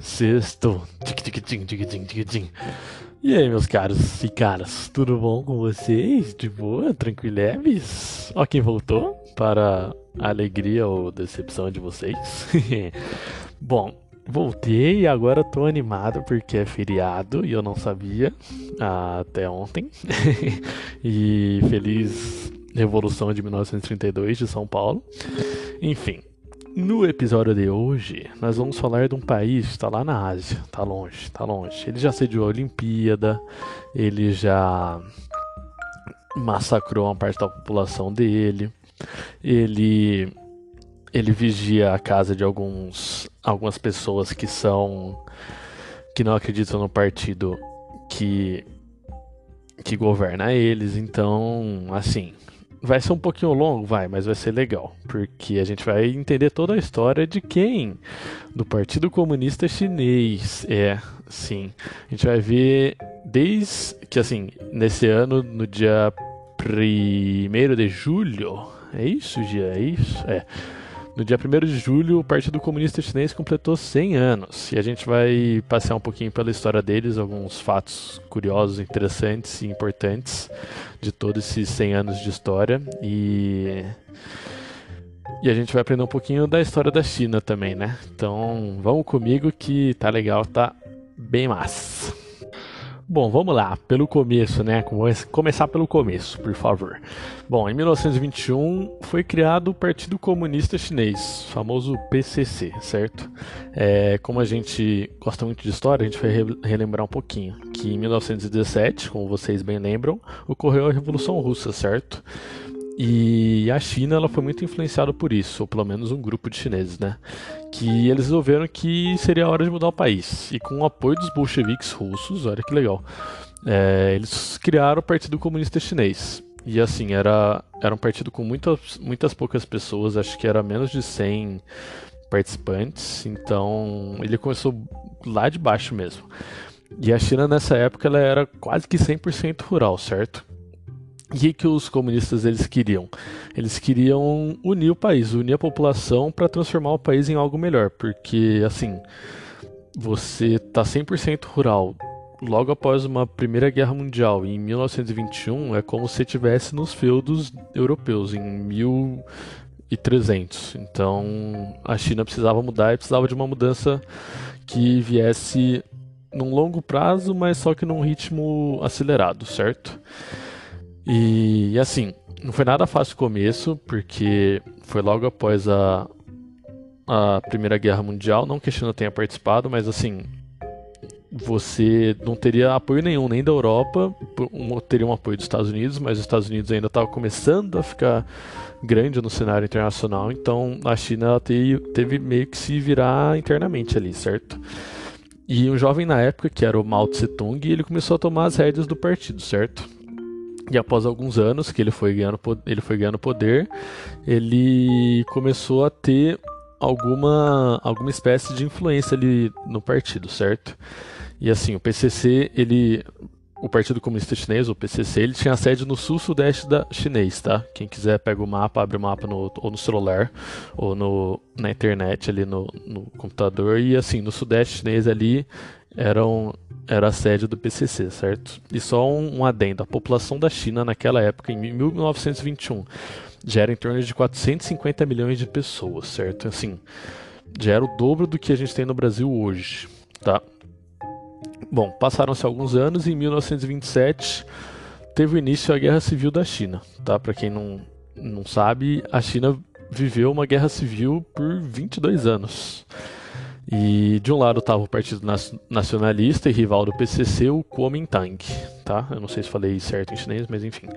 Sexto. E aí, meus caros e caras, tudo bom com vocês? De boa, tranquileves? Ó, quem voltou para a alegria ou decepção de vocês. bom, voltei e agora tô animado porque é feriado e eu não sabia até ontem. e feliz Revolução de 1932 de São Paulo. Enfim, no episódio de hoje, nós vamos falar de um país que está lá na Ásia, tá longe, tá longe. Ele já sediou a Olimpíada, ele já massacrou uma parte da população dele, ele ele vigia a casa de alguns algumas pessoas que são que não acreditam no partido que que governa eles, então, assim, Vai ser um pouquinho longo, vai, mas vai ser legal, porque a gente vai entender toda a história de quem? Do Partido Comunista Chinês. É, sim. A gente vai ver desde que, assim, nesse ano, no dia 1 de julho. É isso, Gia? É isso? É. No dia 1 de julho, o Partido Comunista Chinês completou 100 anos e a gente vai passear um pouquinho pela história deles, alguns fatos curiosos, interessantes e importantes de todos esses 100 anos de história e e a gente vai aprender um pouquinho da história da China também, né? Então, vamos comigo que tá legal, tá bem massa. Bom, vamos lá, pelo começo, né? Começar pelo começo, por favor. Bom, em 1921 foi criado o Partido Comunista Chinês, famoso PCC, certo? É, como a gente gosta muito de história, a gente vai relembrar um pouquinho que em 1917, como vocês bem lembram, ocorreu a Revolução Russa, certo? E a China ela foi muito influenciada por isso, ou pelo menos um grupo de chineses, né? Que eles resolveram que seria a hora de mudar o país. E com o apoio dos bolcheviques russos, olha que legal, é, eles criaram o Partido Comunista Chinês. E assim, era, era um partido com muitas, muitas poucas pessoas, acho que era menos de 100 participantes, então ele começou lá de baixo mesmo. E a China nessa época ela era quase que 100% rural, certo? O que, que os comunistas eles queriam? Eles queriam unir o país, unir a população para transformar o país em algo melhor, porque assim, você tá 100% rural logo após uma Primeira Guerra Mundial, em 1921, é como se estivesse nos feudos europeus em 1300. Então, a China precisava mudar e precisava de uma mudança que viesse num longo prazo, mas só que num ritmo acelerado, certo? E assim, não foi nada fácil o começo, porque foi logo após a, a Primeira Guerra Mundial. Não que a China tenha participado, mas assim, você não teria apoio nenhum, nem da Europa, teria um apoio dos Estados Unidos, mas os Estados Unidos ainda estavam começando a ficar grande no cenário internacional, então a China teve, teve meio que se virar internamente ali, certo? E um jovem na época, que era o Mao Tse Tung, ele começou a tomar as rédeas do partido, certo? E após alguns anos que ele foi ganhando, ele foi ganhando poder, ele começou a ter alguma, alguma espécie de influência ali no partido, certo? E assim, o PCC, ele, o Partido Comunista Chinês, o PCC, ele tinha sede no sul-sudeste da chinês, tá? Quem quiser pega o mapa, abre o mapa no, ou no celular ou no, na internet ali no, no computador e assim, no sudeste chinês ali eram era a sede do PCC, certo? E só um, um adendo: a população da China naquela época, em 1921, já era em torno de 450 milhões de pessoas, certo? Assim, já era o dobro do que a gente tem no Brasil hoje, tá? Bom, passaram-se alguns anos e em 1927 teve início a Guerra Civil da China, tá? Para quem não, não sabe, a China viveu uma guerra civil por 22 anos. E de um lado estava o Partido Nacionalista e rival do PCC, o Kuomintang, tá? Eu não sei se falei certo em chinês, mas enfim.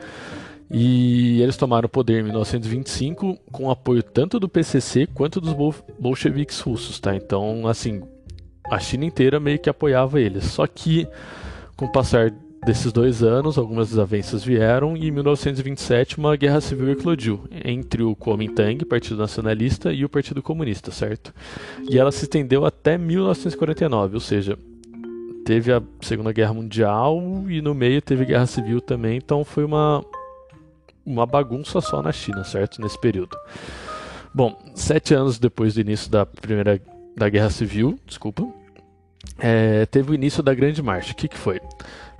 E eles tomaram o poder em 1925 com apoio tanto do PCC quanto dos bol bolcheviques russos, tá? Então, assim, a China inteira meio que apoiava eles. Só que com o passar desses dois anos, algumas desavenças vieram e em 1927 uma guerra civil eclodiu entre o Kuomintang, Partido Nacionalista, e o Partido Comunista, certo? E ela se estendeu até 1949, ou seja, teve a Segunda Guerra Mundial e no meio teve guerra civil também, então foi uma uma bagunça só na China, certo? Nesse período. Bom, sete anos depois do início da Primeira da Guerra Civil, desculpa, é, teve o início da Grande Marcha. O que, que foi?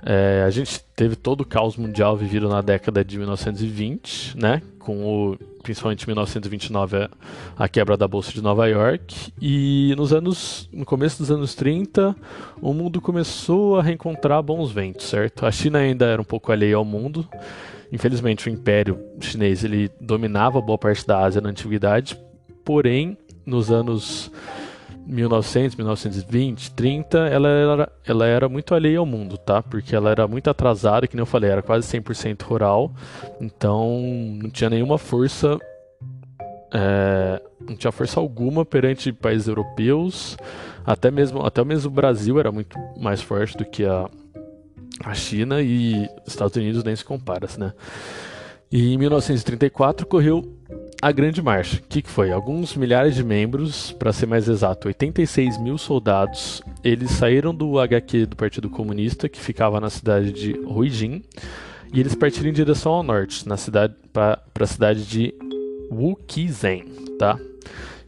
É, a gente teve todo o caos mundial vivido na década de 1920, né? Com o, principalmente 1929 a quebra da bolsa de Nova York e nos anos, no começo dos anos 30, o mundo começou a reencontrar bons ventos, certo? A China ainda era um pouco alheia ao mundo. Infelizmente, o Império Chinês ele dominava boa parte da Ásia na antiguidade, porém, nos anos 1900, 1920, 30, ela era, ela era muito alheia ao mundo, tá? Porque ela era muito atrasada, que nem eu falei, era quase 100% rural, então não tinha nenhuma força, é, não tinha força alguma perante países europeus, até mesmo, até mesmo o Brasil era muito mais forte do que a, a China e Estados Unidos nem se compara, né? E em 1934 ocorreu a Grande Marcha. O que, que foi? Alguns milhares de membros, para ser mais exato, 86 mil soldados, eles saíram do HQ do Partido Comunista, que ficava na cidade de Ruijin, e eles partiram em direção ao norte, na cidade para a cidade de Wukizhen, tá?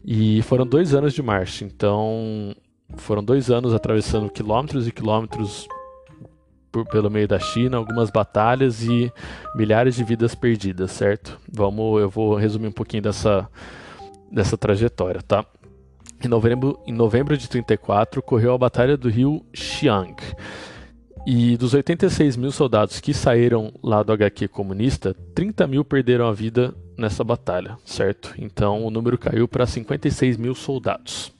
E foram dois anos de marcha, então foram dois anos atravessando quilômetros e quilômetros por, pelo meio da China, algumas batalhas e milhares de vidas perdidas, certo? Vamos, eu vou resumir um pouquinho dessa, dessa trajetória, tá? Em novembro, em novembro de 34 ocorreu a Batalha do Rio Xiang. E dos 86 mil soldados que saíram lá do HQ comunista, 30 mil perderam a vida nessa batalha, certo? Então o número caiu para 56 mil soldados.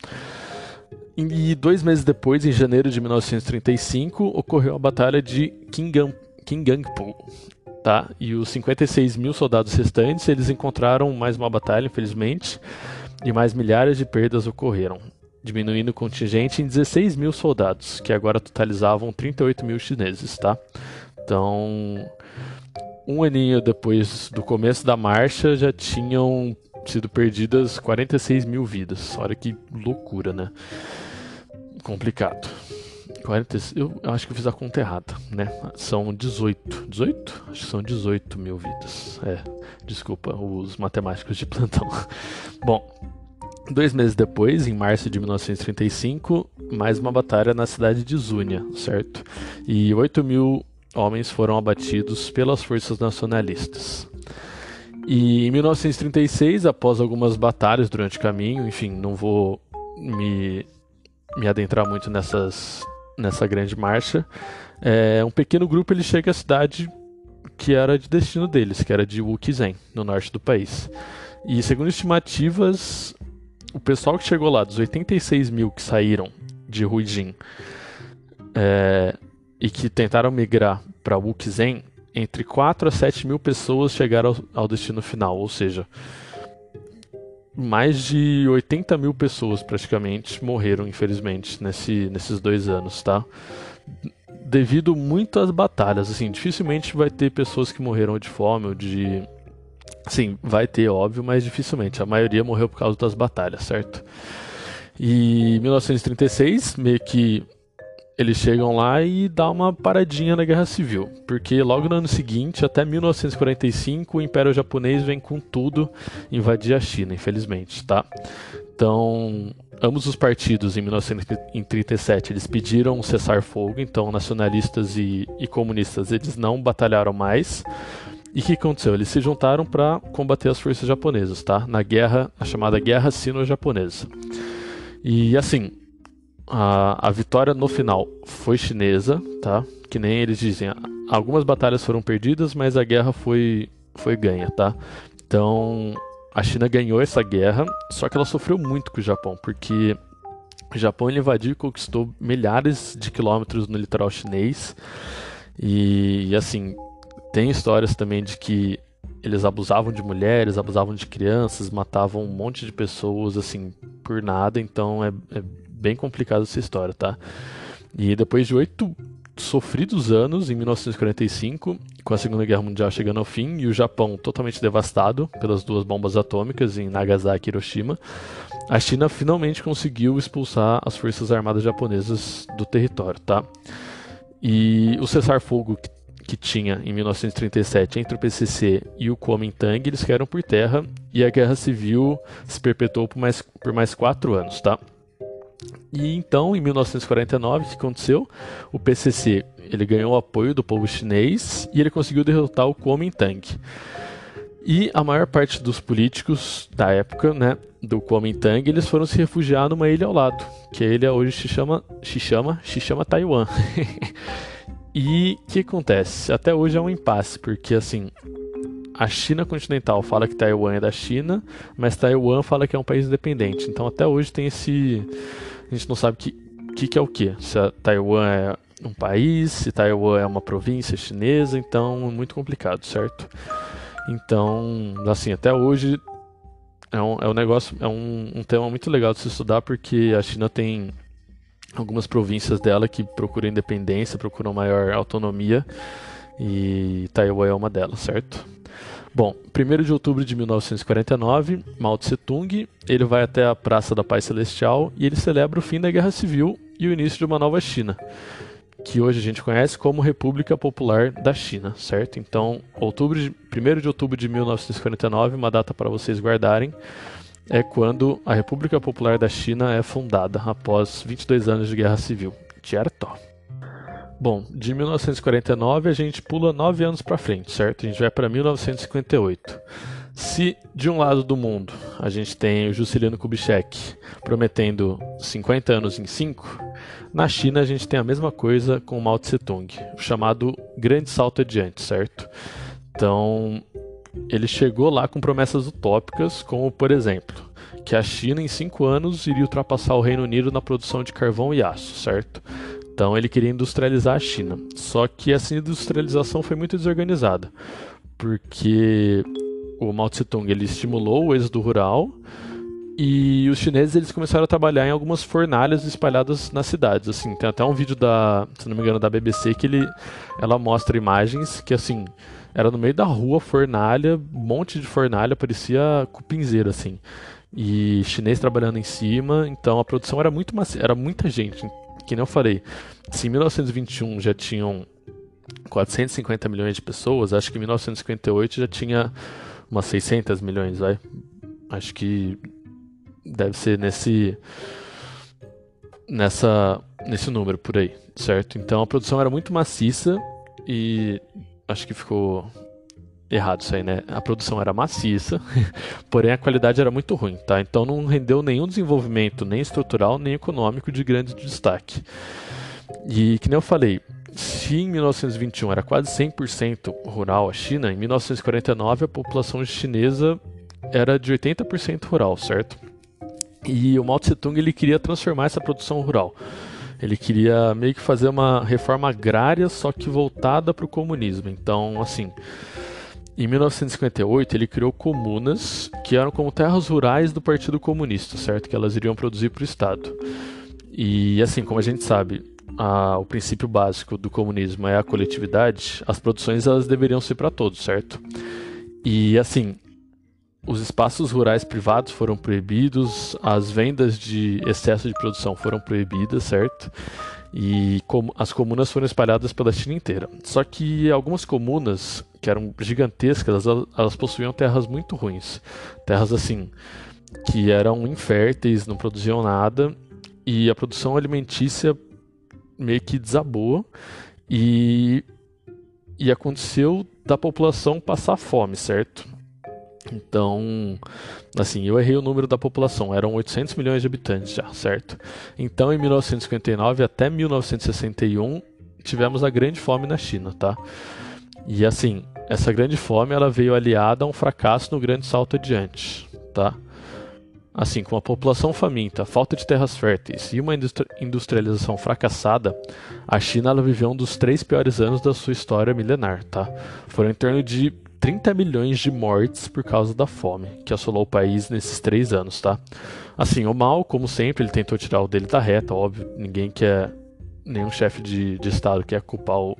E dois meses depois, em janeiro de 1935, ocorreu a Batalha de Kingang. Tá? E os 56 mil soldados restantes, eles encontraram mais uma batalha, infelizmente, e mais milhares de perdas ocorreram, diminuindo o contingente em 16 mil soldados, que agora totalizavam 38 mil chineses. Tá? Então, um aninho depois do começo da marcha, já tinham sido perdidas 46 mil vidas. Olha que loucura, né? complicado. 40, eu acho que eu fiz a conta errada, né? São 18. 18? Acho que são 18 mil vidas. É, desculpa, os matemáticos de plantão. Bom, dois meses depois, em março de 1935, mais uma batalha na cidade de Zúnia, certo? E 8 mil homens foram abatidos pelas forças nacionalistas. E em 1936, após algumas batalhas durante o caminho, enfim, não vou me me adentrar muito nessas, nessa grande marcha. É, um pequeno grupo ele chega à cidade que era de destino deles, que era de Wukizhen, no norte do país. E segundo estimativas, o pessoal que chegou lá, dos 86 mil que saíram de Ruijin é, e que tentaram migrar para Wukizhen, entre 4 a 7 mil pessoas chegaram ao, ao destino final, ou seja, mais de 80 mil pessoas praticamente morreram, infelizmente, nesse, nesses dois anos, tá? Devido muito às batalhas, assim, dificilmente vai ter pessoas que morreram de fome ou de. Sim, vai ter, óbvio, mas dificilmente. A maioria morreu por causa das batalhas, certo? E em 1936, meio que eles chegam lá e dá uma paradinha na Guerra Civil, porque logo no ano seguinte, até 1945, o Império Japonês vem com tudo invadir a China, infelizmente, tá? Então, ambos os partidos em 1937 eles pediram um cessar-fogo, então nacionalistas e, e, comunistas eles não batalharam mais. E o que aconteceu? Eles se juntaram para combater as forças japonesas, tá? Na guerra, chamada Guerra Sino-Japonesa. E assim, a, a vitória no final foi chinesa, tá? Que nem eles dizem. Algumas batalhas foram perdidas, mas a guerra foi, foi ganha, tá? Então a China ganhou essa guerra, só que ela sofreu muito com o Japão, porque o Japão invadiu e conquistou milhares de quilômetros no litoral chinês. E, e assim, tem histórias também de que eles abusavam de mulheres, abusavam de crianças, matavam um monte de pessoas assim por nada, então é, é bem complicada essa história, tá? E depois de oito sofridos anos, em 1945, com a Segunda Guerra Mundial chegando ao fim e o Japão totalmente devastado pelas duas bombas atômicas em Nagasaki e Hiroshima, a China finalmente conseguiu expulsar as forças armadas japonesas do território, tá? E o cessar-fogo que, que tinha em 1937 entre o PCC e o Kuomintang, eles caíram por terra e a guerra civil se perpetuou por mais, por mais quatro anos, tá? E então, em 1949, o que aconteceu? O PCC ele ganhou o apoio do povo chinês e ele conseguiu derrotar o Kuomintang. E a maior parte dos políticos da época, né, do Kuomintang, eles foram se refugiar numa ilha ao lado, que a ilha hoje se chama, se chama, se chama Taiwan. e o que acontece? Até hoje é um impasse, porque assim, a China continental fala que Taiwan é da China, mas Taiwan fala que é um país independente. Então até hoje tem esse. A gente não sabe o que, que, que, é o que. Se Taiwan é um país, se Taiwan é uma província chinesa, então é muito complicado, certo? Então, assim, até hoje é um, é um negócio, é um, um tema muito legal de se estudar porque a China tem algumas províncias dela que procuram independência, procuram maior autonomia e Taiwan é uma delas, certo? Bom, 1 de outubro de 1949, Mao Tse Tung ele vai até a Praça da Paz Celestial e ele celebra o fim da Guerra Civil e o início de uma nova China, que hoje a gente conhece como República Popular da China, certo? Então, outubro de, 1 de outubro de 1949, uma data para vocês guardarem, é quando a República Popular da China é fundada, após 22 anos de Guerra Civil. Certo? Bom, de 1949 a gente pula nove anos para frente, certo? A gente vai para 1958. Se de um lado do mundo a gente tem o Juscelino Kubitschek prometendo 50 anos em 5, na China a gente tem a mesma coisa com Mao Tse Tung, o chamado Grande Salto Adiante, certo? Então, ele chegou lá com promessas utópicas, como por exemplo, que a China em 5 anos iria ultrapassar o Reino Unido na produção de carvão e aço, certo? Então ele queria industrializar a China. Só que essa industrialização foi muito desorganizada, porque o Mao Tse Tung ele estimulou o êxodo rural e os chineses eles começaram a trabalhar em algumas fornalhas espalhadas nas cidades. Assim, tem até um vídeo da, se não me engano, da BBC que ele, ela mostra imagens que assim era no meio da rua fornalha, um monte de fornalha, parecia cupinzeira assim. E chinês trabalhando em cima, então a produção era muito macia, era muita gente que nem eu falei, se em 1921 já tinham 450 milhões de pessoas, acho que em 1958 já tinha umas 600 milhões, vai. Acho que deve ser nesse nessa nesse número por aí, certo? Então a produção era muito maciça e acho que ficou errado isso aí, né? A produção era maciça, porém a qualidade era muito ruim, tá? Então não rendeu nenhum desenvolvimento, nem estrutural, nem econômico de grande destaque. E que nem eu falei, se em 1921 era quase 100% rural a China, em 1949 a população chinesa era de 80% rural, certo? E o Mao Tse Tung ele queria transformar essa produção rural. Ele queria meio que fazer uma reforma agrária, só que voltada para o comunismo. Então, assim, em 1958, ele criou comunas que eram como terras rurais do Partido Comunista, certo? Que elas iriam produzir para o Estado. E assim, como a gente sabe, a, o princípio básico do comunismo é a coletividade, as produções elas deveriam ser para todos, certo? E assim, os espaços rurais privados foram proibidos, as vendas de excesso de produção foram proibidas, certo? E como, as comunas foram espalhadas pela China inteira. Só que algumas comunas, que eram gigantescas, elas, elas possuíam terras muito ruins. Terras assim, que eram inférteis, não produziam nada. E a produção alimentícia meio que desabou. E, e aconteceu da população passar fome, certo? Então, assim, eu errei o número da população, eram 800 milhões de habitantes já, certo? Então, em 1959 até 1961, tivemos a grande fome na China, tá? E assim, essa grande fome ela veio aliada a um fracasso no grande salto adiante, tá? Assim, com a população faminta, falta de terras férteis e uma industrialização fracassada, a China ela viveu um dos três piores anos da sua história milenar, tá? Foram em torno de 30 milhões de mortes por causa da fome que assolou o país nesses três anos, tá? Assim, o mal, como sempre, ele tentou tirar o dele da reta, óbvio, ninguém quer, nenhum chefe de, de estado quer culpar o,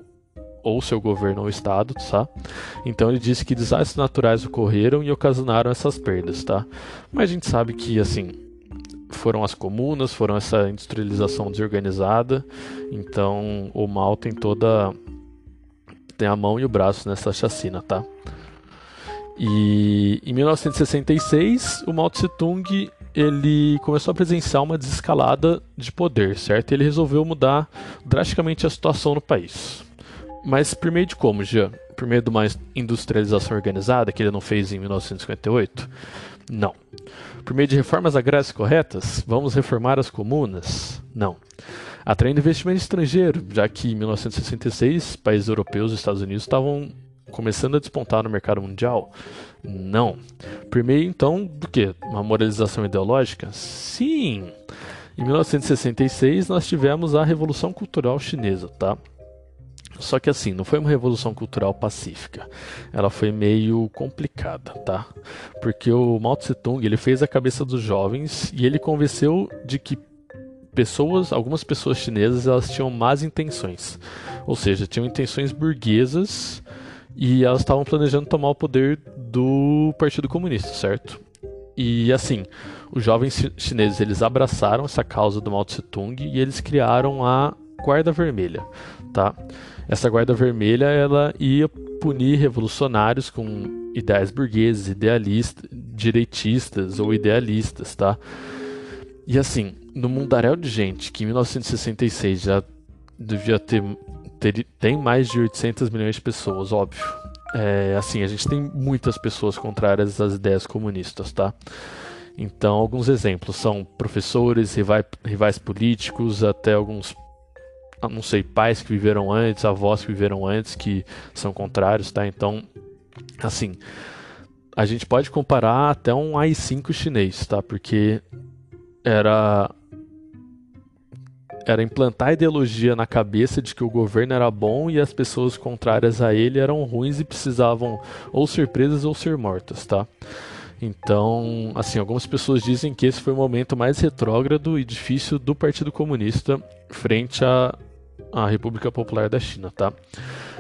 ou seu governo ou estado, tá? Então ele disse que desastres naturais ocorreram e ocasionaram essas perdas, tá? Mas a gente sabe que, assim, foram as comunas, foram essa industrialização desorganizada, então o mal tem toda tem a mão e o braço nessa chacina, tá? E em 1966, o Mao Tse Tung ele começou a presenciar uma desescalada de poder, certo? Ele resolveu mudar drasticamente a situação no país. Mas por meio de como, Jean? Por meio de uma industrialização organizada que ele não fez em 1958? Não. Por meio de reformas agrárias corretas? Vamos reformar as comunas? Não. Atraindo investimento estrangeiro, já que em 1966 países europeus e Estados Unidos estavam começando a despontar no mercado mundial? Não. Por meio então do que? Uma moralização ideológica? Sim. Em 1966 nós tivemos a Revolução Cultural Chinesa, tá? Só que assim, não foi uma revolução cultural pacífica. Ela foi meio complicada, tá? Porque o Mao Tse Tung, ele fez a cabeça dos jovens e ele convenceu de que pessoas, algumas pessoas chinesas, elas tinham más intenções. Ou seja, tinham intenções burguesas e elas estavam planejando tomar o poder do Partido Comunista, certo? E assim, os jovens chineses eles abraçaram essa causa do Mao Tse Tung e eles criaram a Guarda Vermelha, tá? Essa Guarda Vermelha ela ia punir revolucionários com ideais burgueses, idealistas, direitistas ou idealistas, tá? E assim, no mundaréu de gente que em 1966 já devia ter ter, tem mais de 800 milhões de pessoas, óbvio. É, assim, a gente tem muitas pessoas contrárias às ideias comunistas, tá? Então, alguns exemplos são professores, rivais, rivais políticos, até alguns, não sei, pais que viveram antes, avós que viveram antes, que são contrários, tá? Então, assim, a gente pode comparar até um AI-5 chinês, tá? Porque era era implantar a ideologia na cabeça de que o governo era bom e as pessoas contrárias a ele eram ruins e precisavam ou ser presas ou ser mortas, tá? Então, assim, algumas pessoas dizem que esse foi o momento mais retrógrado e difícil do Partido Comunista frente à, à República Popular da China, tá?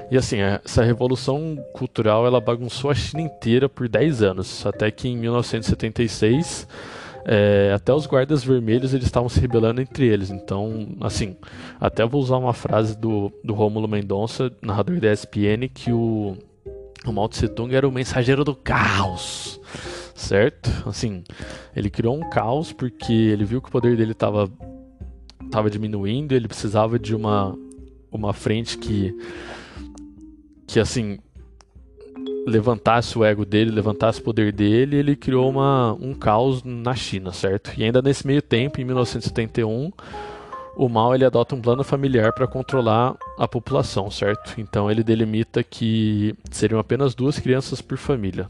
E assim, essa revolução cultural ela bagunçou a China inteira por 10 anos, até que em 1976 é, até os guardas vermelhos eles estavam se rebelando entre eles. Então, assim, até vou usar uma frase do, do Rômulo Mendonça, narrador da ESPN, que o, o Mao Tse Tung era o mensageiro do caos. Certo? Assim, ele criou um caos porque ele viu que o poder dele estava tava diminuindo, ele precisava de uma, uma frente que que assim levantasse o ego dele, levantasse o poder dele, ele criou uma, um caos na China, certo? E ainda nesse meio tempo, em 1971, o Mao ele adota um plano familiar para controlar a população, certo? Então ele delimita que seriam apenas duas crianças por família.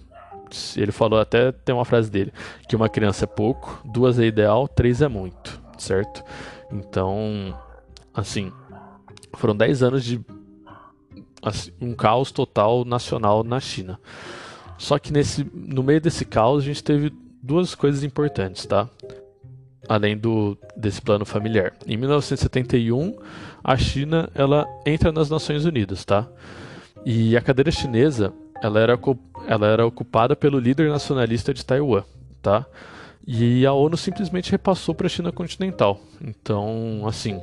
Ele falou até tem uma frase dele que uma criança é pouco, duas é ideal, três é muito, certo? Então, assim, foram 10 anos de assim, um caos total nacional na China. Só que nesse, no meio desse caos a gente teve duas coisas importantes, tá? Além do desse plano familiar. Em 1971, a China ela entra nas Nações Unidas, tá? E a cadeira chinesa ela era, ela era ocupada pelo líder nacionalista de Taiwan, tá? E a ONU simplesmente repassou para a China continental. Então, assim,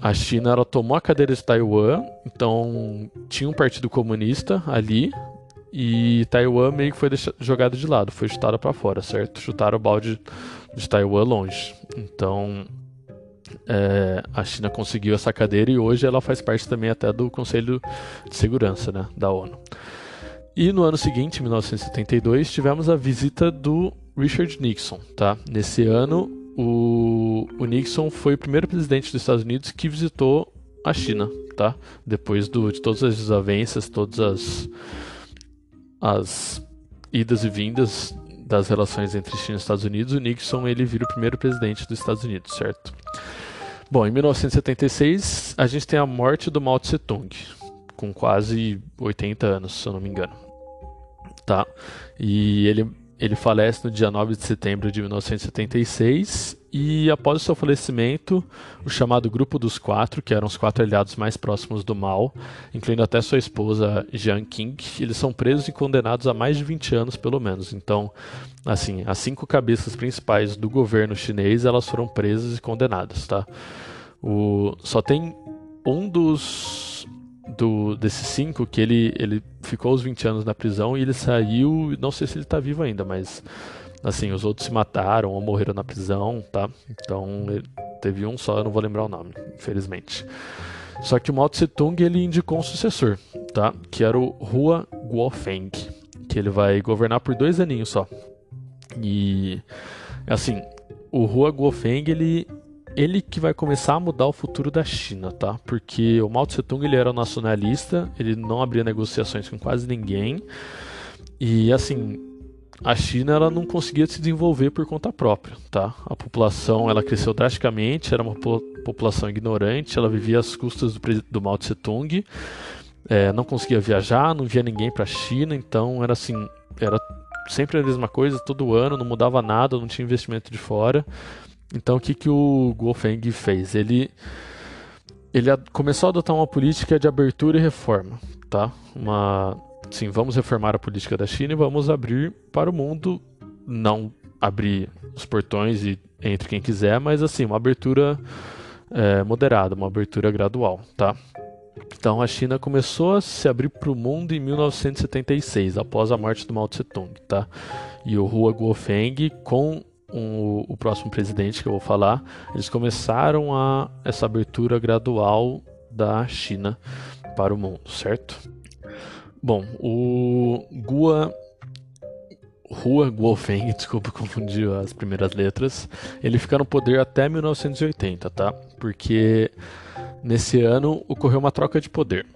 a China ela tomou a cadeira de Taiwan, então tinha um partido comunista ali e Taiwan meio que foi jogado de lado, foi chutada para fora, certo? Chutaram o balde de Taiwan longe. Então é, a China conseguiu essa cadeira e hoje ela faz parte também até do Conselho de Segurança né, da ONU. E no ano seguinte, 1972, tivemos a visita do Richard Nixon, tá? Nesse ano o, o Nixon foi o primeiro presidente dos Estados Unidos que visitou a China, tá? Depois do, de todas as desavenças, todas as, as idas e vindas das relações entre China e Estados Unidos, o Nixon ele vira o primeiro presidente dos Estados Unidos, certo? Bom, em 1976 a gente tem a morte do Mao Tse Tung, com quase 80 anos, se eu não me engano, tá? E ele ele falece no dia 9 de setembro de 1976 e após o seu falecimento, o chamado Grupo dos Quatro, que eram os quatro aliados mais próximos do Mao, incluindo até sua esposa Jiang Qing, eles são presos e condenados a mais de 20 anos pelo menos. Então, assim, as cinco cabeças principais do governo chinês, elas foram presas e condenadas, tá? O, só tem um dos do, desses cinco que ele, ele ficou os 20 anos na prisão e ele saiu. Não sei se ele está vivo ainda, mas assim, os outros se mataram ou morreram na prisão, tá? Então teve um só, eu não vou lembrar o nome, infelizmente. Só que o Mao Tse Tung ele indicou um sucessor, tá? Que era o Hua Guofeng, que ele vai governar por dois aninhos só. E assim, o Hua Guofeng ele ele que vai começar a mudar o futuro da China, tá? Porque o Mao Tse Tung ele era nacionalista, ele não abria negociações com quase ninguém. E assim, a China ela não conseguia se desenvolver por conta própria, tá? A população ela cresceu drasticamente, era uma população ignorante, ela vivia às custas do, do Mao Tse Tung, é, não conseguia viajar, não via ninguém para a China, então era assim, era sempre a mesma coisa, todo ano, não mudava nada, não tinha investimento de fora. Então o que, que o Guo Feng fez? Ele, ele começou a adotar uma política de abertura e reforma, tá? Uma, sim, vamos reformar a política da China e vamos abrir para o mundo, não abrir os portões e entre quem quiser, mas assim, uma abertura é, moderada, uma abertura gradual, tá? Então a China começou a se abrir para o mundo em 1976, após a morte do Mao Tse Tung, tá? E o Hua Guofeng, com um, o próximo presidente que eu vou falar, eles começaram a essa abertura gradual da China para o mundo, certo? Bom, o Gua Hua Guofeng, desculpa confundir as primeiras letras, ele fica no poder até 1980, tá? Porque nesse ano ocorreu uma troca de poder.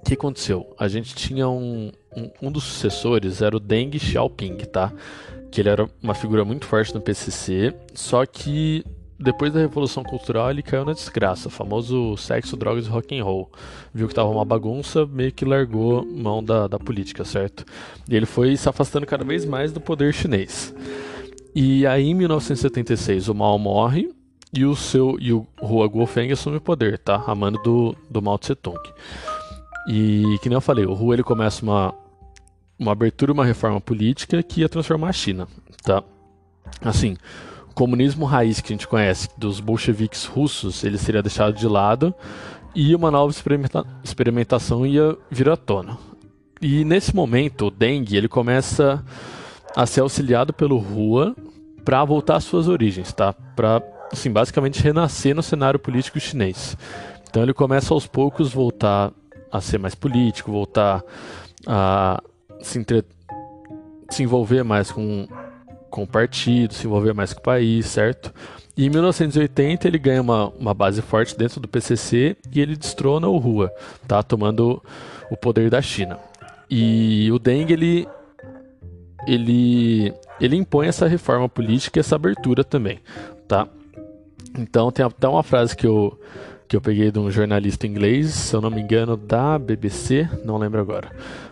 O que aconteceu? A gente tinha um, um, um dos sucessores, era o Deng Xiaoping, tá? Que ele era uma figura muito forte no PCC, só que depois da Revolução Cultural ele caiu na desgraça, famoso sexo, drogas e rock and roll. Viu que tava uma bagunça, meio que largou mão da, da política, certo? E ele foi se afastando cada vez mais do poder chinês. E aí em 1976 o Mao morre e o seu e o Hua Guofeng assume o poder, tá? A mando do, do Mao Tse Tung. E que nem eu falei, o Hua ele começa uma uma abertura, uma reforma política que ia transformar a China, tá? Assim, o comunismo raiz que a gente conhece dos bolcheviques russos, ele seria deixado de lado e uma nova experimenta experimentação ia vir à tona. E nesse momento, o Deng ele começa a ser auxiliado pelo Hua para voltar às suas origens, tá? Para assim, basicamente renascer no cenário político chinês. Então ele começa aos poucos voltar a ser mais político, voltar a, se, entre... se envolver mais com, com o partido, se envolver mais com o país, certo? E em 1980 ele ganha uma, uma base forte dentro do PCC e ele destrona o Hua, tá? Tomando o poder da China. E o Deng ele ele ele impõe essa reforma política e essa abertura também, tá? Então tem até uma frase que eu que eu peguei de um jornalista inglês, se eu não me engano, da BBC, não lembro agora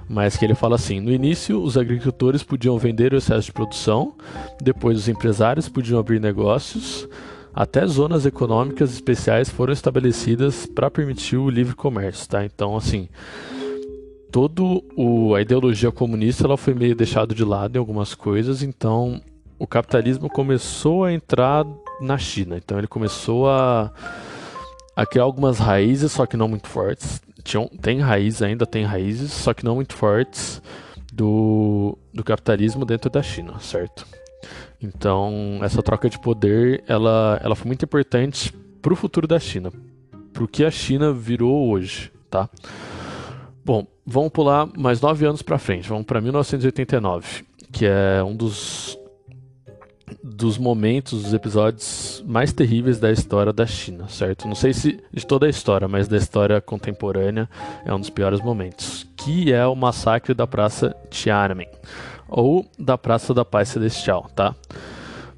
mas que ele fala assim: no início, os agricultores podiam vender o excesso de produção, depois, os empresários podiam abrir negócios, até zonas econômicas especiais foram estabelecidas para permitir o livre comércio, tá? Então, assim, todo o, a ideologia comunista ela foi meio deixado de lado em algumas coisas, então o capitalismo começou a entrar na China. Então ele começou a, a criar algumas raízes, só que não muito fortes tem raiz, ainda tem raízes, só que não muito fortes do, do capitalismo dentro da China, certo? Então, essa troca de poder, ela, ela foi muito importante para o futuro da China, para o que a China virou hoje, tá? Bom, vamos pular mais nove anos para frente, vamos para 1989, que é um dos dos momentos, dos episódios mais terríveis da história da China, certo? Não sei se de toda a história, mas da história contemporânea é um dos piores momentos, que é o massacre da Praça Tiananmen, ou da Praça da Paz Celestial, tá?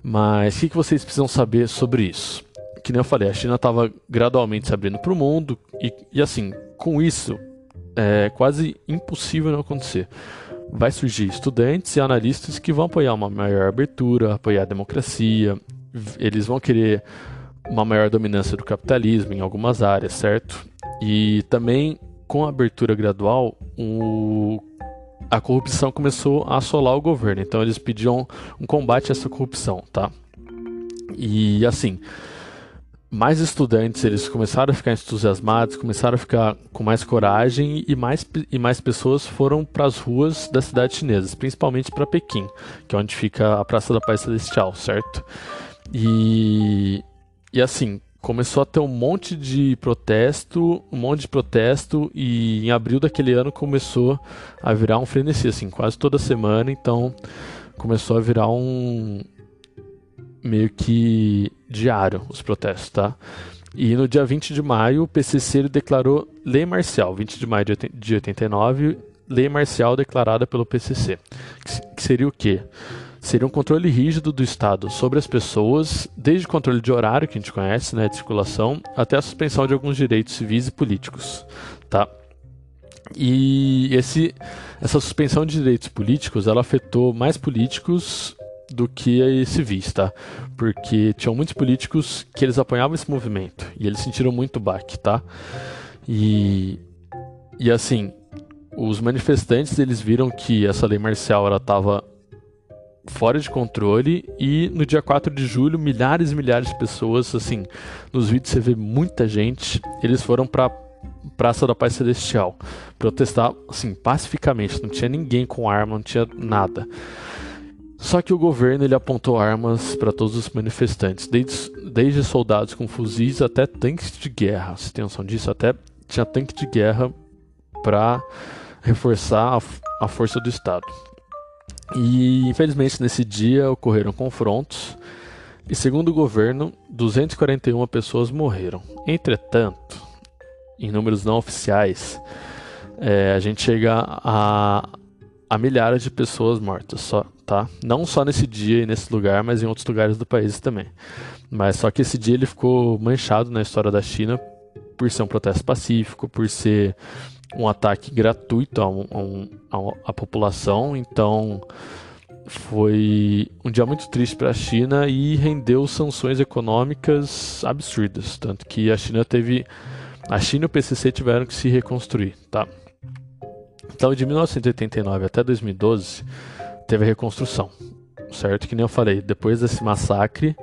Mas o que, que vocês precisam saber sobre isso? Que nem eu falei, a China estava gradualmente se abrindo para o mundo e, e assim, com isso é quase impossível não acontecer vai surgir estudantes e analistas que vão apoiar uma maior abertura, apoiar a democracia, eles vão querer uma maior dominância do capitalismo em algumas áreas, certo? E também com a abertura gradual, o... a corrupção começou a assolar o governo, então eles pediam um combate a essa corrupção, tá? E assim, mais estudantes eles começaram a ficar entusiasmados, começaram a ficar com mais coragem e mais, e mais pessoas foram para as ruas da cidade chinesa, principalmente para Pequim, que é onde fica a Praça da Paz Celestial, certo? E, e assim, começou a ter um monte de protesto, um monte de protesto e em abril daquele ano começou a virar um frenesi, assim, quase toda semana, então começou a virar um, meio que diário os protestos, tá? E no dia 20 de maio, o PCC declarou lei marcial, 20 de maio de 89, lei marcial declarada pelo PCC. Que seria o quê? Seria um controle rígido do Estado sobre as pessoas, desde o controle de horário, que a gente conhece, né, de circulação, até a suspensão de alguns direitos civis e políticos, tá? E esse, essa suspensão de direitos políticos, ela afetou mais políticos do que civis, tá? Porque tinham muitos políticos que eles apoiavam esse movimento e eles sentiram muito baque, tá? E, e assim, os manifestantes eles viram que essa lei marcial ela estava fora de controle e no dia 4 de julho milhares e milhares de pessoas, assim, nos vídeos você vê muita gente, eles foram para Praça da Paz Celestial protestar assim pacificamente, não tinha ninguém com arma, não tinha nada. Só que o governo ele apontou armas para todos os manifestantes, desde, desde, soldados com fuzis até tanques de guerra. Tem noção disso? Até tinha tanque de guerra para reforçar a, a força do Estado. E infelizmente nesse dia ocorreram confrontos e, segundo o governo, 241 pessoas morreram. Entretanto, em números não oficiais, é, a gente chega a, a milhares de pessoas mortas só tá? Não só nesse dia e nesse lugar, mas em outros lugares do país também. Mas só que esse dia ele ficou manchado na história da China por ser um protesto pacífico, por ser um ataque gratuito a, um, a, um, a população. Então foi um dia muito triste para a China e rendeu sanções econômicas absurdas, tanto que a China teve a China e o PCC tiveram que se reconstruir, tá? Então, de 1989 até 2012, teve a reconstrução, certo? Que nem eu falei, depois desse massacre,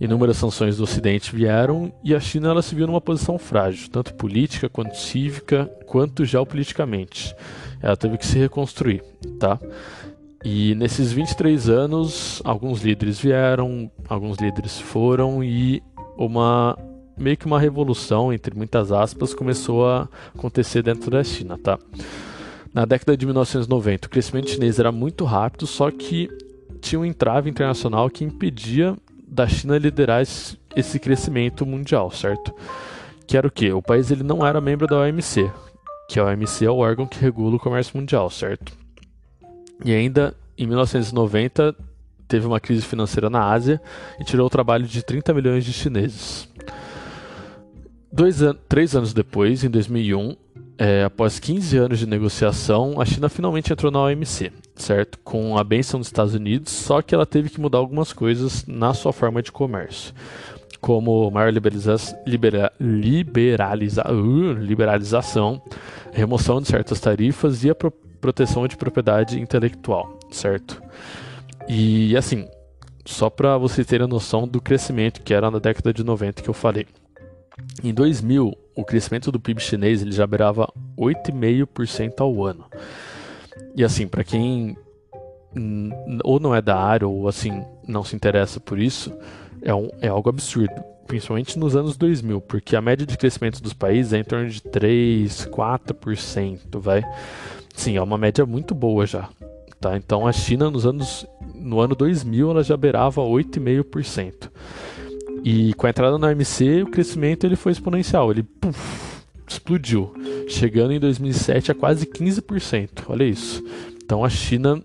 inúmeras sanções do Ocidente vieram e a China ela se viu numa posição frágil, tanto política quanto cívica, quanto geopoliticamente. Ela teve que se reconstruir, tá? E nesses 23 anos, alguns líderes vieram, alguns líderes foram e uma meio que uma revolução entre muitas aspas começou a acontecer dentro da China, tá? Na década de 1990, o crescimento chinês era muito rápido, só que tinha um entrave internacional que impedia da China liderar esse crescimento mundial, certo? Que era o quê? O país ele não era membro da OMC, que a OMC é o órgão que regula o comércio mundial, certo? E ainda em 1990 teve uma crise financeira na Ásia e tirou o trabalho de 30 milhões de chineses. Dois an três anos depois, em 2001, é, após 15 anos de negociação, a China finalmente entrou na OMC, certo? Com a benção dos Estados Unidos, só que ela teve que mudar algumas coisas na sua forma de comércio, como maior liberaliza libera liberaliza uh, liberalização, remoção de certas tarifas e a pro proteção de propriedade intelectual, certo? E assim, só para vocês terem a noção do crescimento que era na década de 90 que eu falei. Em 2000, o crescimento do PIB chinês ele já beirava 8,5% ao ano. E assim, para quem ou não é da área ou assim não se interessa por isso, é, um, é algo absurdo, principalmente nos anos 2000, porque a média de crescimento dos países é em torno de 3, 4%, vai. Sim, é uma média muito boa já. Tá? Então a China nos anos no ano 2000 ela já beirava 8,5%. E com a entrada na OMC, o crescimento ele foi exponencial, ele puff, explodiu, chegando em 2007 a quase 15%. Olha isso. Então a China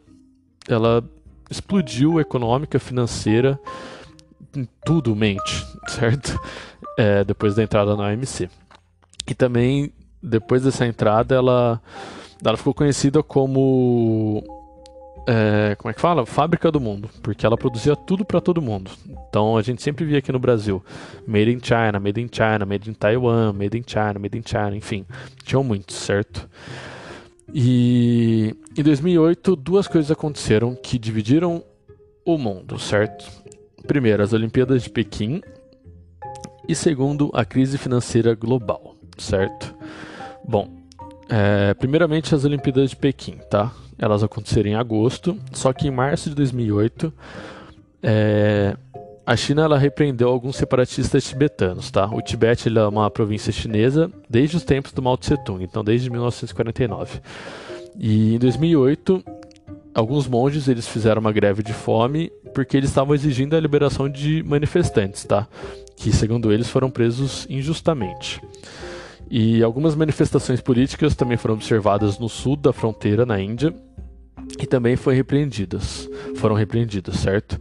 ela explodiu econômica, financeira, tudo mente, certo? É, depois da entrada na OMC. E também depois dessa entrada ela ela ficou conhecida como é, como é que fala? Fábrica do mundo, porque ela produzia tudo para todo mundo. Então a gente sempre via aqui no Brasil, Made in China, Made in China, Made in Taiwan, Made in China, Made in China, enfim, tinham muitos, certo? E em 2008 duas coisas aconteceram que dividiram o mundo, certo? Primeiro, as Olimpíadas de Pequim E segundo, a crise financeira global, certo? Bom, é, primeiramente as Olimpíadas de Pequim, tá? Elas aconteceram em agosto, só que em março de 2008 é, a China ela repreendeu alguns separatistas tibetanos, tá? O Tibete é uma província chinesa desde os tempos do Mao Tse Tung, então desde 1949. E em 2008, alguns monges eles fizeram uma greve de fome porque eles estavam exigindo a liberação de manifestantes, tá? Que segundo eles foram presos injustamente. E algumas manifestações políticas também foram observadas no sul da fronteira, na Índia, e também foram repreendidas. Foram repreendidas, certo?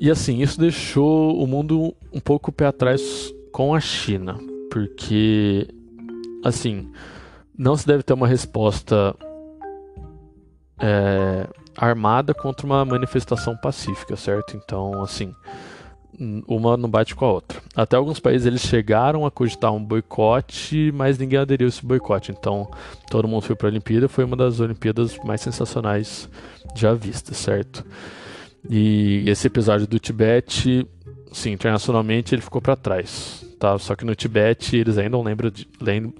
E assim, isso deixou o mundo um pouco pé atrás com a China, porque assim, não se deve ter uma resposta é, armada contra uma manifestação pacífica, certo? Então, assim, uma não bate com a outra. Até alguns países eles chegaram a cogitar um boicote, mas ninguém aderiu a esse boicote. Então, todo mundo foi para a Olimpíada, foi uma das Olimpíadas mais sensacionais já vistas, certo? E esse episódio do Tibete, sim, internacionalmente ele ficou para trás, tá? Só que no Tibete eles ainda não lembram, de,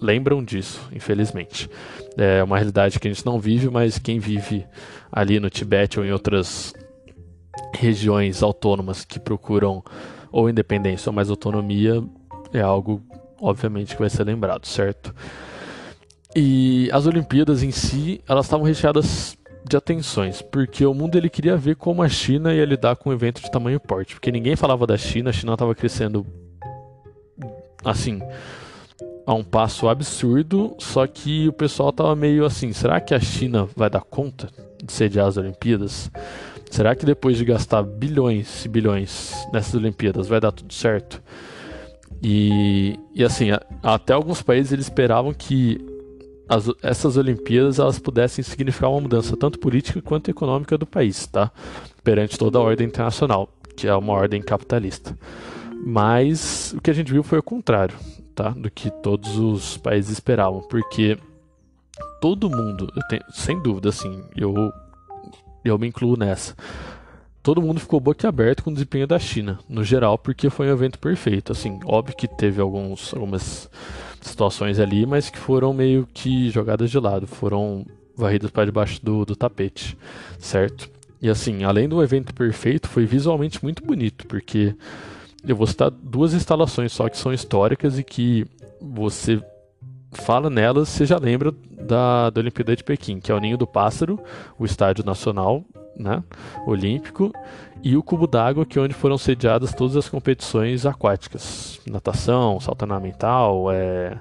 lembram disso, infelizmente. É uma realidade que a gente não vive, mas quem vive ali no Tibete ou em outras regiões autônomas que procuram ou independência ou mais autonomia é algo, obviamente, que vai ser lembrado, certo? E as Olimpíadas em si, elas estavam recheadas de atenções, porque o mundo ele queria ver como a China ia lidar com um evento de tamanho porte, porque ninguém falava da China, a China estava crescendo assim a um passo absurdo, só que o pessoal estava meio assim, será que a China vai dar conta de sediar as Olimpíadas? Será que depois de gastar bilhões e bilhões nessas Olimpíadas vai dar tudo certo? E, e assim, até alguns países eles esperavam que as, essas Olimpíadas elas pudessem significar uma mudança tanto política quanto econômica do país, tá? Perante toda a ordem internacional, que é uma ordem capitalista. Mas o que a gente viu foi o contrário, tá? Do que todos os países esperavam, porque todo mundo, tenho, sem dúvida, assim, eu eu me incluo nessa. Todo mundo ficou boquiaberto com o desempenho da China, no geral, porque foi um evento perfeito. Assim, óbvio que teve alguns, algumas situações ali, mas que foram meio que jogadas de lado, foram varridas para debaixo do, do tapete, certo? E assim, além do evento perfeito, foi visualmente muito bonito, porque eu vou citar duas instalações só que são históricas e que você fala nelas, você já lembra da, da Olimpíada de Pequim, que é o Ninho do Pássaro, o Estádio Nacional né, Olímpico, e o Cubo d'Água, que é onde foram sediadas todas as competições aquáticas. Natação, salto ornamental, é,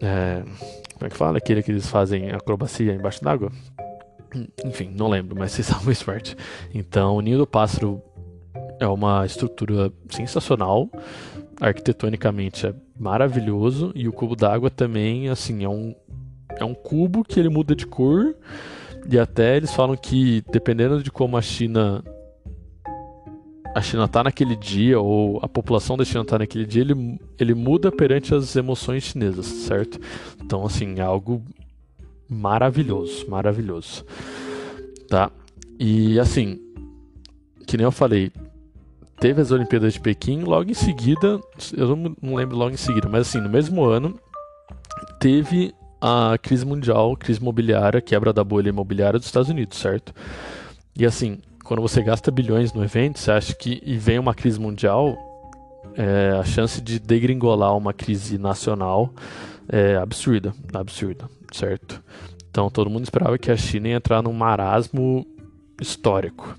é, como é que fala? Aquele que eles fazem acrobacia embaixo d'água? Enfim, não lembro, mas vocês sabem o esporte. Então, o Ninho do Pássaro é uma estrutura sensacional, arquitetonicamente é maravilhoso e o cubo d'água também, assim, é um é um cubo que ele muda de cor e até eles falam que dependendo de como a China a China tá naquele dia ou a população da China tá naquele dia, ele, ele muda perante as emoções chinesas, certo? Então, assim, é algo maravilhoso, maravilhoso. Tá? E assim, que nem eu falei, teve as Olimpíadas de Pequim, logo em seguida, eu não, lembro logo em seguida, mas assim, no mesmo ano, teve a crise mundial, crise imobiliária, quebra da bolha imobiliária dos Estados Unidos, certo? E assim, quando você gasta bilhões no evento, você acha que e vem uma crise mundial, é, a chance de degringolar uma crise nacional é absurda, absurda, certo? Então todo mundo esperava que a China ia entrar num marasmo histórico.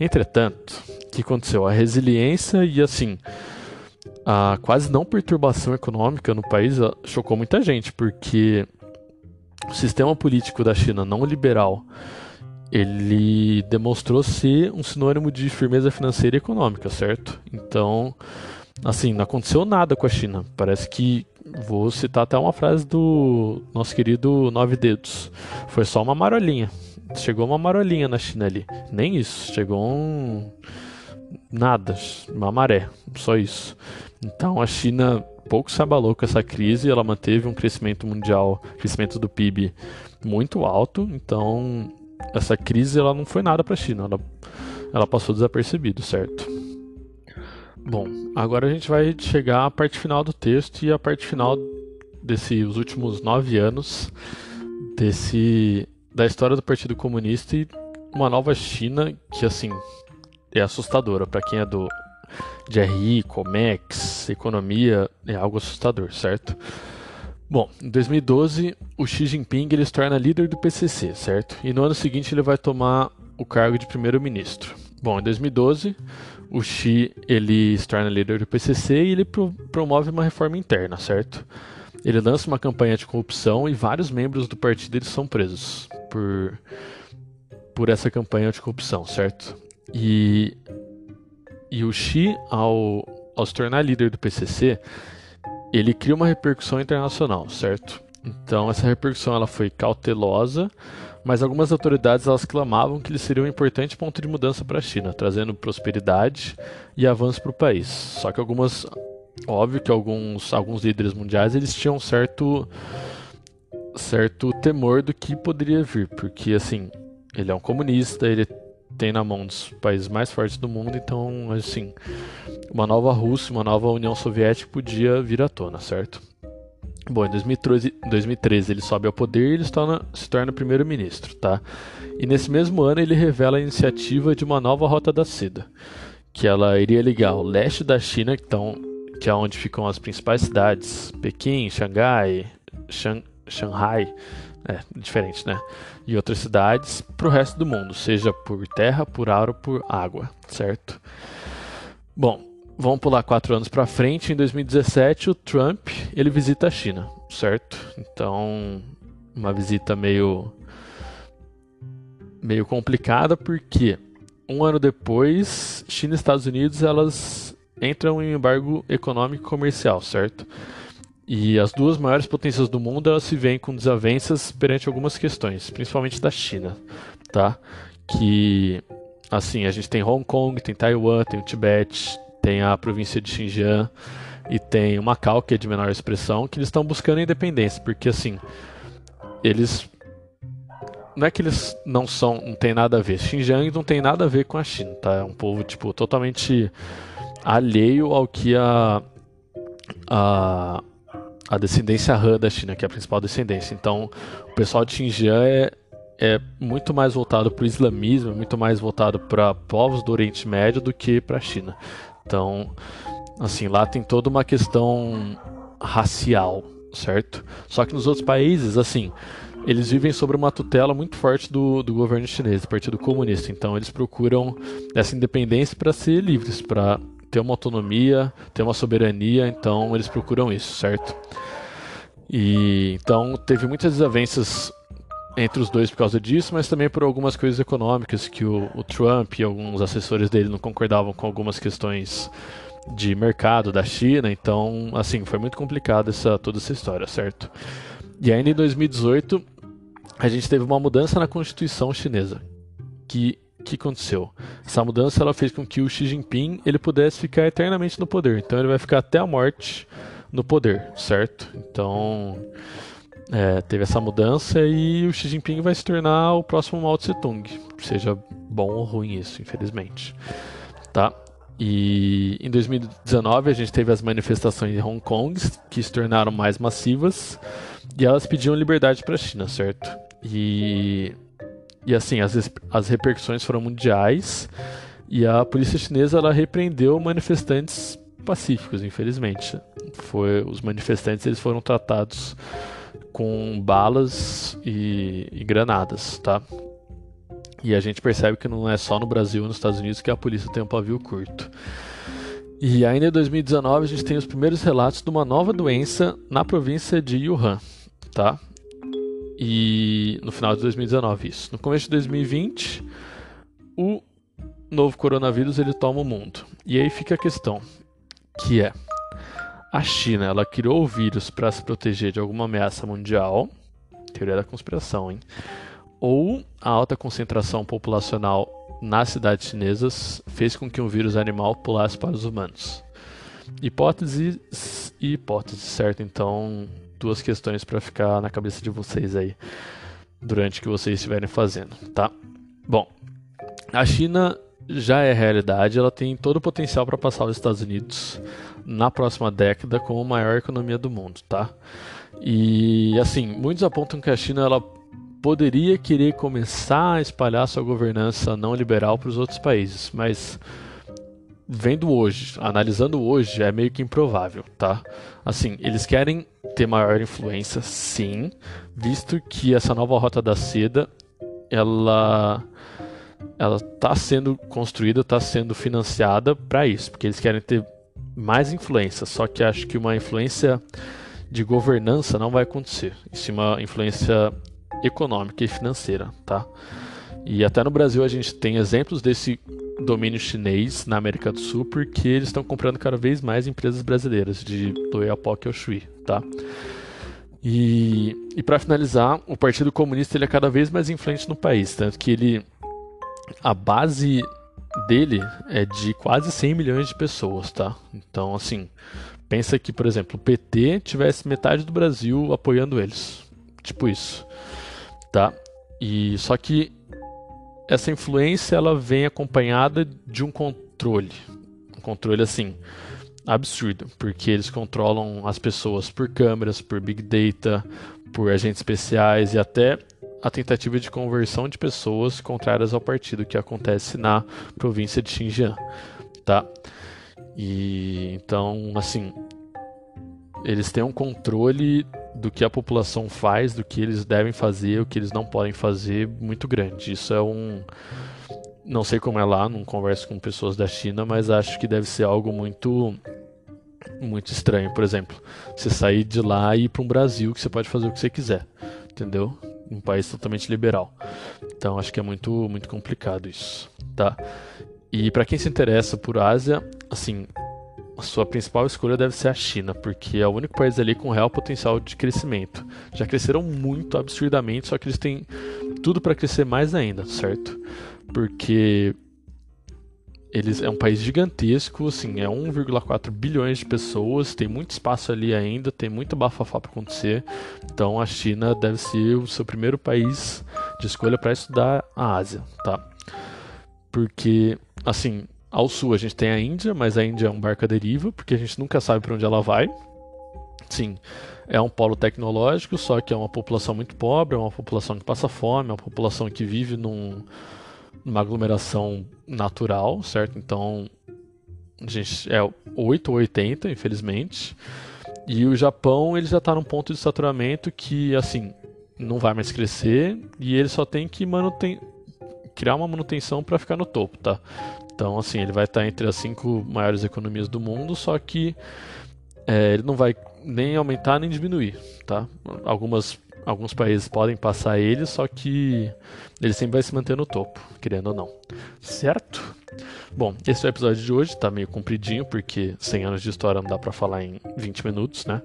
Entretanto, o que aconteceu? A resiliência e assim a quase não perturbação econômica no país chocou muita gente, porque o sistema político da China não liberal ele demonstrou ser um sinônimo de firmeza financeira e econômica, certo? Então, assim, não aconteceu nada com a China. Parece que vou citar até uma frase do nosso querido Nove Dedos. Foi só uma marolinha. Chegou uma marolinha na China ali. Nem isso. Chegou um nada, uma maré, só isso. Então a China pouco se abalou com essa crise, ela manteve um crescimento mundial, crescimento do PIB muito alto, então essa crise ela não foi nada para a China, ela, ela passou desapercebido, certo? Bom, agora a gente vai chegar à parte final do texto e a parte final desses últimos nove anos desse da história do Partido Comunista e uma nova China que assim é assustadora para quem é do de RI, Comex, economia, é algo assustador, certo? Bom, em 2012, o Xi Jinping ele se torna líder do PCC, certo? E no ano seguinte ele vai tomar o cargo de primeiro-ministro. Bom, em 2012, o Xi ele se torna líder do PCC e ele pro promove uma reforma interna, certo? Ele lança uma campanha de corrupção e vários membros do partido eles são presos por por essa campanha de corrupção, certo? E e o Xi ao ao se tornar líder do PCC, ele cria uma repercussão internacional, certo? Então essa repercussão ela foi cautelosa, mas algumas autoridades elas clamavam que ele seria um importante ponto de mudança para a China, trazendo prosperidade e avanço para o país. Só que algumas, óbvio que alguns alguns líderes mundiais eles tinham certo certo temor do que poderia vir, porque assim ele é um comunista, ele tem na mão dos países mais fortes do mundo, então assim uma nova Rússia, uma nova União Soviética podia vir à tona, certo? Bom, em 2013, 2013 ele sobe ao poder e ele se torna, se torna primeiro-ministro, tá? E nesse mesmo ano ele revela a iniciativa de uma nova Rota da Seda, que ela iria ligar o leste da China, então, que é onde ficam as principais cidades, Pequim, Xangai, Shan, Shanghai, é diferente, né? E outras cidades para o resto do mundo, seja por terra, por ar ou por água, certo? Bom, Vamos pular quatro anos para frente. Em 2017, o Trump ele visita a China, certo? Então, uma visita meio meio complicada porque um ano depois, China e Estados Unidos elas entram em embargo econômico e comercial, certo? E as duas maiores potências do mundo elas se veem com desavenças perante algumas questões, principalmente da China, tá? Que assim, a gente tem Hong Kong, tem Taiwan, tem o Tibete, tem a província de Xinjiang e tem o Macau, que é de menor expressão, que eles estão buscando independência, porque assim, eles não é que eles não são, não tem nada a ver. Xinjiang não tem nada a ver com a China, tá? É um povo tipo totalmente alheio ao que a a, a descendência Han da China, que é a principal descendência. Então, o pessoal de Xinjiang é, é muito mais voltado para o islamismo, é muito mais voltado para povos do Oriente Médio do que para a China. Então, assim, lá tem toda uma questão racial, certo? Só que nos outros países, assim, eles vivem sobre uma tutela muito forte do, do governo chinês, do Partido Comunista. Então, eles procuram essa independência para ser livres, para ter uma autonomia, ter uma soberania. Então, eles procuram isso, certo? E então teve muitas desavenças entre os dois por causa disso, mas também por algumas coisas econômicas que o, o, Trump e alguns assessores dele não concordavam com algumas questões de mercado da China, então, assim, foi muito complicado essa, toda essa história, certo? E ainda em 2018, a gente teve uma mudança na Constituição chinesa. Que que aconteceu? Essa mudança ela fez com que o Xi Jinping ele pudesse ficar eternamente no poder. Então ele vai ficar até a morte no poder, certo? Então é, teve essa mudança e o Xi Jinping vai se tornar o próximo Mao Tse Tung, seja bom ou ruim isso, infelizmente. Tá? E em 2019 a gente teve as manifestações em Hong Kong que se tornaram mais massivas e elas pediam liberdade para a China, certo? E, e assim, as, as repercussões foram mundiais e a polícia chinesa ela repreendeu manifestantes pacíficos, infelizmente. Foi, os manifestantes eles foram tratados com balas e, e, granadas, tá? E a gente percebe que não é só no Brasil e nos Estados Unidos que a polícia tem um pavio curto. E ainda em 2019 a gente tem os primeiros relatos de uma nova doença na província de Wuhan, tá? E no final de 2019 isso. No começo de 2020, o novo coronavírus ele toma o mundo. E aí fica a questão, que é a China ela criou o vírus para se proteger de alguma ameaça mundial, teoria da conspiração, hein? Ou a alta concentração populacional nas cidades chinesas fez com que um vírus animal pulasse para os humanos. Hipóteses e hipóteses, certo? Então, duas questões para ficar na cabeça de vocês aí durante que vocês estiverem fazendo, tá? Bom, a China já é realidade, ela tem todo o potencial para passar os Estados Unidos na próxima década como a maior economia do mundo, tá? E assim, muitos apontam que a China ela poderia querer começar a espalhar sua governança não liberal para os outros países, mas vendo hoje, analisando hoje, é meio que improvável, tá? Assim, eles querem ter maior influência, sim, visto que essa nova rota da seda, ela ela está sendo construída, está sendo financiada para isso, porque eles querem ter mais influência. Só que acho que uma influência de governança não vai acontecer. Isso é uma influência econômica e financeira, tá? E até no Brasil a gente tem exemplos desse domínio chinês na América do Sul, porque eles estão comprando cada vez mais empresas brasileiras, de do Oiapoque ao Shui, tá? E, e para finalizar, o Partido Comunista ele é cada vez mais influente no país, tanto que ele a base dele é de quase 100 milhões de pessoas, tá? Então, assim, pensa que, por exemplo, o PT tivesse metade do Brasil apoiando eles, tipo isso, tá? E só que essa influência ela vem acompanhada de um controle, um controle assim absurdo, porque eles controlam as pessoas por câmeras, por big data, por agentes especiais e até a tentativa de conversão de pessoas contrárias ao partido que acontece na província de Xinjiang, tá? E então, assim, eles têm um controle do que a população faz, do que eles devem fazer, o que eles não podem fazer, muito grande. Isso é um não sei como é lá, não converso com pessoas da China, mas acho que deve ser algo muito muito estranho, por exemplo, você sair de lá e ir para um Brasil que você pode fazer o que você quiser, entendeu? um país totalmente liberal. Então acho que é muito muito complicado isso, tá? E para quem se interessa por Ásia, assim, a sua principal escolha deve ser a China, porque é o único país ali com real potencial de crescimento. Já cresceram muito absurdamente, só que eles têm tudo para crescer mais ainda, certo? Porque eles é um país gigantesco, assim, é 1,4 bilhões de pessoas, tem muito espaço ali ainda, tem muita bafafá para acontecer. Então a China deve ser o seu primeiro país de escolha para estudar a Ásia, tá? Porque assim, ao sul a gente tem a Índia, mas a Índia é um barco à deriva, porque a gente nunca sabe para onde ela vai. Sim, é um polo tecnológico, só que é uma população muito pobre, é uma população que passa fome, é uma população que vive num uma aglomeração natural, certo? Então, a gente é 8 ou 80, infelizmente. E o Japão, ele já está num ponto de saturamento que, assim, não vai mais crescer e ele só tem que manuten criar uma manutenção para ficar no topo, tá? Então, assim, ele vai estar entre as cinco maiores economias do mundo, só que é, ele não vai nem aumentar nem diminuir, tá? Algumas alguns países podem passar ele, só que ele sempre vai se manter no topo, querendo ou não. Certo? Bom, esse é o episódio de hoje, tá meio compridinho, porque 100 anos de história não dá para falar em 20 minutos, né?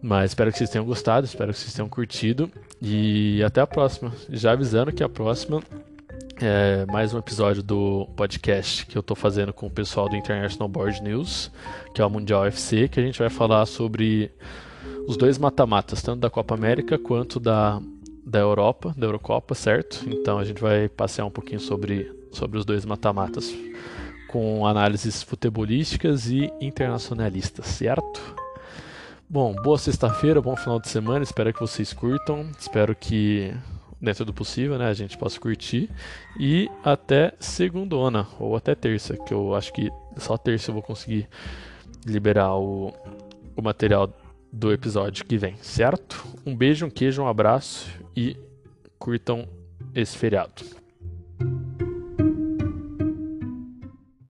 Mas espero que vocês tenham gostado, espero que vocês tenham curtido. E até a próxima. Já avisando que a próxima é mais um episódio do podcast que eu tô fazendo com o pessoal do International Board News, que é o Mundial FC, que a gente vai falar sobre os dois mata-matas, tanto da Copa América quanto da, da Europa, da Eurocopa, certo? Então a gente vai passear um pouquinho sobre, sobre os dois mata-matas com análises futebolísticas e internacionalistas, certo? Bom, boa sexta-feira, bom final de semana, espero que vocês curtam, espero que dentro do possível, né, a gente possa curtir e até segundona ou até terça, que eu acho que só terça eu vou conseguir liberar o, o material do episódio que vem, certo? Um beijo, um queijo, um abraço e curtam esse feriado.